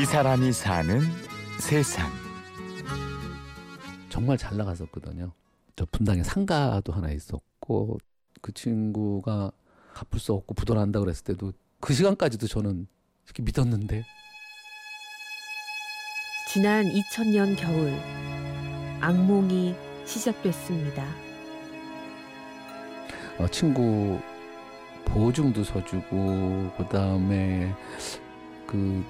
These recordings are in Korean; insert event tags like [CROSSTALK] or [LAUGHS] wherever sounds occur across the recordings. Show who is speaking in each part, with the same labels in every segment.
Speaker 1: 이 사람이 사는 세상.
Speaker 2: 정말 잘 나갔었거든요. 저 분당에 상가도 하나 있었고 그 친구가 갚을 수 없고 부도난다 그랬을 때도 그 시간까지도 저는 이렇게 믿었는데
Speaker 3: 지난 2000년 겨울 악몽이 시작됐습니다.
Speaker 2: 어, 친구 보증도 서주고 그다음에 그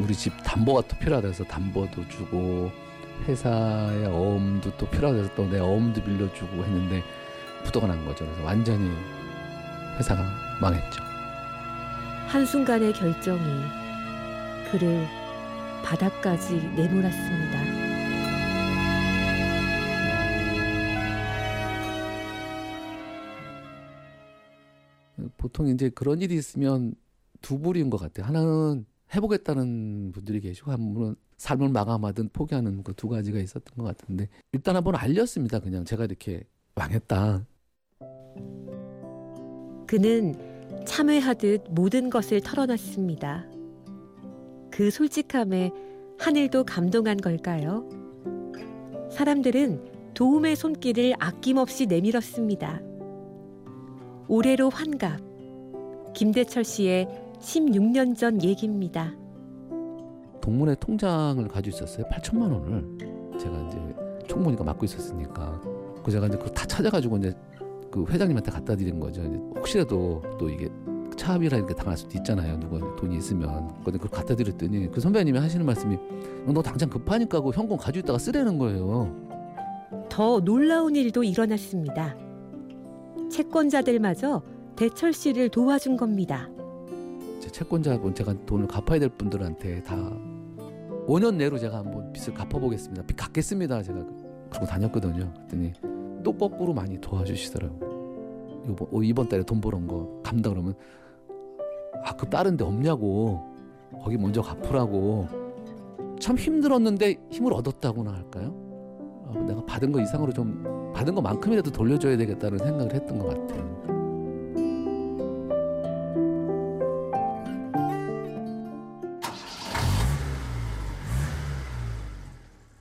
Speaker 2: 우리 집 담보가 또 필요하다해서 담보도 주고 회사의 어음도 또 필요하다해서 또 내 어음도 빌려주고 했는데 부도가 난 거죠. 그래서 완전히 회사가 망했죠.
Speaker 3: 한순간의 결정이 그를 바닥까지 내몰았습니다.
Speaker 2: 보통 이제 그런 일이 있으면 두 부류인 것 같아요. 하나는 해보겠다는 분들이 계시고 한 분은 삶을 마감하든 포기하는 그 두 가지가 있었던 것 같은데 일단 한번 알렸습니다. 그냥 제가 이렇게 망했다.
Speaker 3: 그는 참회하듯 모든 것을 털어놨습니다. 그 솔직함에 하늘도 감동한 걸까요? 사람들은 도움의 손길을 아낌없이 내밀었습니다. 올해로 환갑. 김대철 씨의 16년 전 얘기입니다.
Speaker 2: 동문회 통장을 가지고 있었어요. 8천만 원을 제가 이제 총무니까 맡고 있었으니까 그 제가 이제 그거 다 찾아가지고 이제 그 회장님한테 갖다 드린 거죠. 혹시라도 또 이게 차압이라 이렇게 당할 수도 있잖아요. 누가 돈이 있으면. 근데 그걸 갖다 드렸더니 그 선배님이 하시는 말씀이 너 당장 급하니까 그 현금 가지고 있다가 쓰라는 거예요.
Speaker 3: 더 놀라운 일도 일어났습니다. 채권자들마저 대철 씨를 도와준 겁니다.
Speaker 2: 제 채권자분 제가 돈을 갚아야 될 분들한테 다 5년 내로 제가 한번 빚을 갚아보겠습니다. 빚 갚겠습니다. 제가 그러고 다녔거든요. 그랬더니 또 거꾸로 많이 도와주시더라고요. 이번, 어, 이번 달에 돈 벌은 거 갚는다 그러면 아 그 다른 데 없냐고 거기 먼저 갚으라고 참 힘들었는데 힘을 얻었다고나 할까요? 아, 내가 받은 거 이상으로 좀 받은 것만큼이라도 돌려줘야 되겠다는 생각을 했던 것 같아요.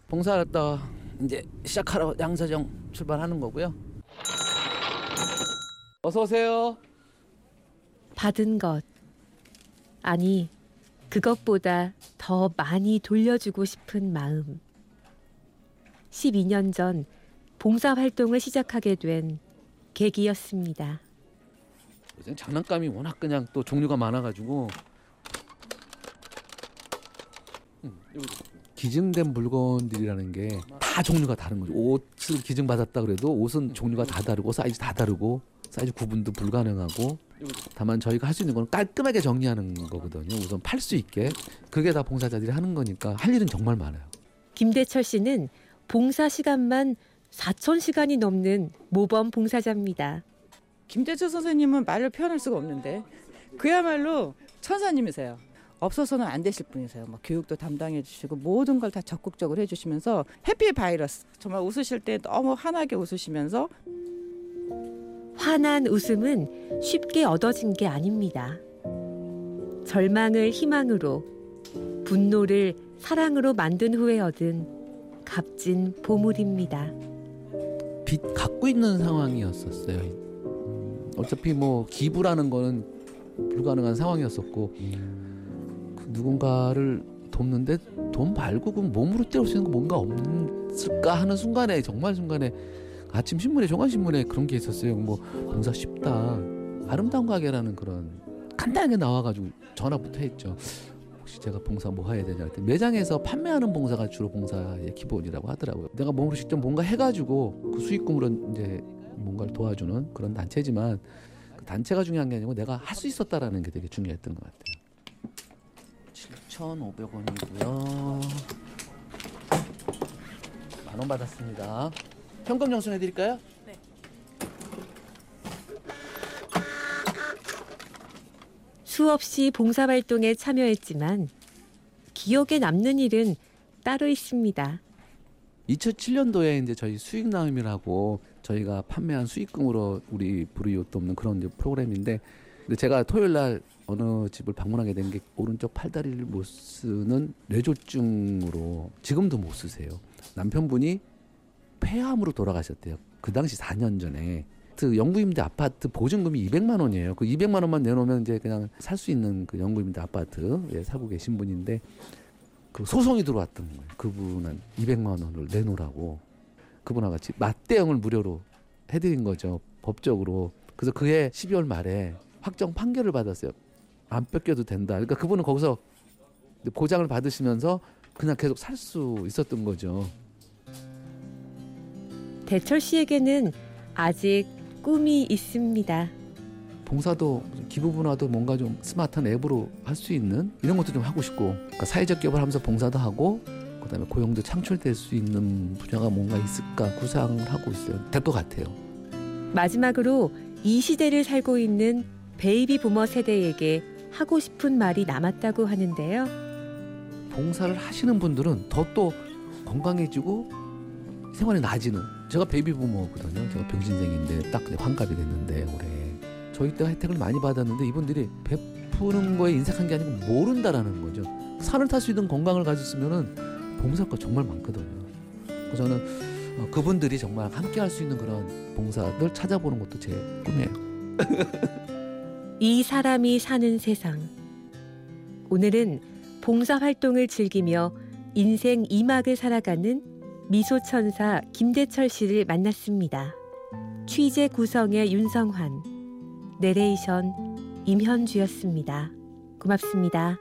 Speaker 2: 봉사했다 이제 시작하러 양서정 출발하는 거고요. 어서 오세요.
Speaker 3: 받은 것. 아니, 그것보다 더 많이 돌려주고 싶은 마음. 12년 전 봉사 활동을 시작하게 된 계기였습니다.
Speaker 2: 요즘 장난감이 워낙 그냥 또 종류가 많아가지고 음, 여 기 기증된 물건들이라는 게 다 종류가 다른 거죠. 옷을 기증받았다 그래도 옷은 종류가 다 다르고 사이즈 다 다르고 사이즈 구분도 불가능하고 다만 저희가 할 수 있는 건 깔끔하게 정리하는 거거든요. 우선 팔 수 있게 그게 다 봉사자들이 하는 거니까 할 일은 정말 많아요.
Speaker 3: 김대철 씨는 봉사 시간만 4천 시간이 넘는 모범 봉사자입니다.
Speaker 4: 김대철 선생님은 말을 표현할 수가 없는데 그야말로 천사님이세요. 없어서는 안 되실 분이세요. 막 교육도 담당해 주시고 모든 걸 다 적극적으로 해주시면서 해피 바이러스 정말 웃으실 때 너무 환하게 웃으시면서
Speaker 3: 환한 웃음은 쉽게 얻어진 게 아닙니다. 절망을 희망으로, 분노를 사랑으로 만든 후에 얻은 값진 보물입니다.
Speaker 2: 빚 갖고 있는 상황이었었어요. 음, 어차피 뭐 기부라는 거는 불가능한 상황이었었고 그 누군가를 돕는데 돈 말고 그 몸으로 때울 수 있는 거 뭔가 없을까 하는 순간에 정말 순간에 아침 신문에 종합 신문에 그런 게 있었어요. 뭐 봉사 쉽다, 아름다운 가게라는 그런 간단하게 나와가지고 전화부터 했죠. 혹시 제가 봉사 뭐 해야 되냐 할때 매장에서 판매하는 봉사가 주로 봉사의 기본이라고 하더라고요. 내가 몸으로 직접 뭔가 해가지고 그 수익금으로 이제 뭔가를 도와주는 그런 단체지만 그 단체가 중요한 게 아니고 내가 할 수 있었다라는 게 되게 중요했던 것 같아요. 7,500원이고요. 만원 받았습니다. 현금 영수해 드릴까요?
Speaker 3: 수없이 봉사활동에 참여했지만 기억에 남는 일은 따로 있습니다.
Speaker 2: 2007년도에 이제 저희 수익 나눔이라고 저희가 판매한 수익금으로 우리 불이웃 돕는 그런 이제 프로그램인데 근데 제가 토요일 날 어느 집을 방문하게 된 게 오른쪽 팔다리를 못 쓰는 뇌졸중으로 지금도 못 쓰세요. 남편분이 폐암으로 돌아가셨대요. 그 당시 4년 전에. 그 영구임대 아파트 보증금이 200만 원이에요. 그 200만 원만 내놓으면 이제 그냥 살 수 있는 그 영구임대 아파트에 살고 계신 분인데 그 소송이 들어왔던 거예요. 그분은 200만 원을 내놓으라고 그분과 같이 맞대응을 무료로 해드린 거죠. 법적으로. 그래서 그해 12월 말에 확정 판결을 받았어요. 안 뺏겨도 된다. 그러니까 그분은 거기서 보장을 받으시면서 그냥 계속 살 수 있었던 거죠.
Speaker 3: 대철 씨에게는 아직 꿈이 있습니다.
Speaker 2: 봉사도 기부분화도 뭔가 좀 스마트한 앱으로 할 수 있는 이런 것도 좀 하고 싶고 그러니까 사회적 기업을 하면서 봉사도 하고 그다음에 고용도 창출될 수 있는 분야가 뭔가 있을까 구상을 하고 있어요. 될 것 같아요.
Speaker 3: 마지막으로 이 시대를 살고 있는 베이비 부머 세대에게 하고 싶은 말이 남았다고 하는데요.
Speaker 2: 봉사를 하시는 분들은 더 또 건강해지고 생활이 나아지는 제가 베이비 부머거든요. 제가 병신생인데 딱 환갑이 됐는데 올해 저희 때 혜택을 많이 받았는데 이분들이 베푸는 거에 인색한 게 아니고 모른다라는 거죠. 산을 탈 수 있는 건강을 가졌으면은 봉사할 거 정말 많거든요. 그래서 저는 어, 그분들이 정말 함께 할 수 있는 그런 봉사를 찾아보는 것도 제 꿈이에요. [LAUGHS]
Speaker 3: 이 사람이 사는 세상. 오늘은 봉사 활동을 즐기며 인생 이막을 살아가는 미소천사 김대철 씨를 만났습니다. 취재 구성의 윤성환, 내레이션 임현주였습니다. 고맙습니다.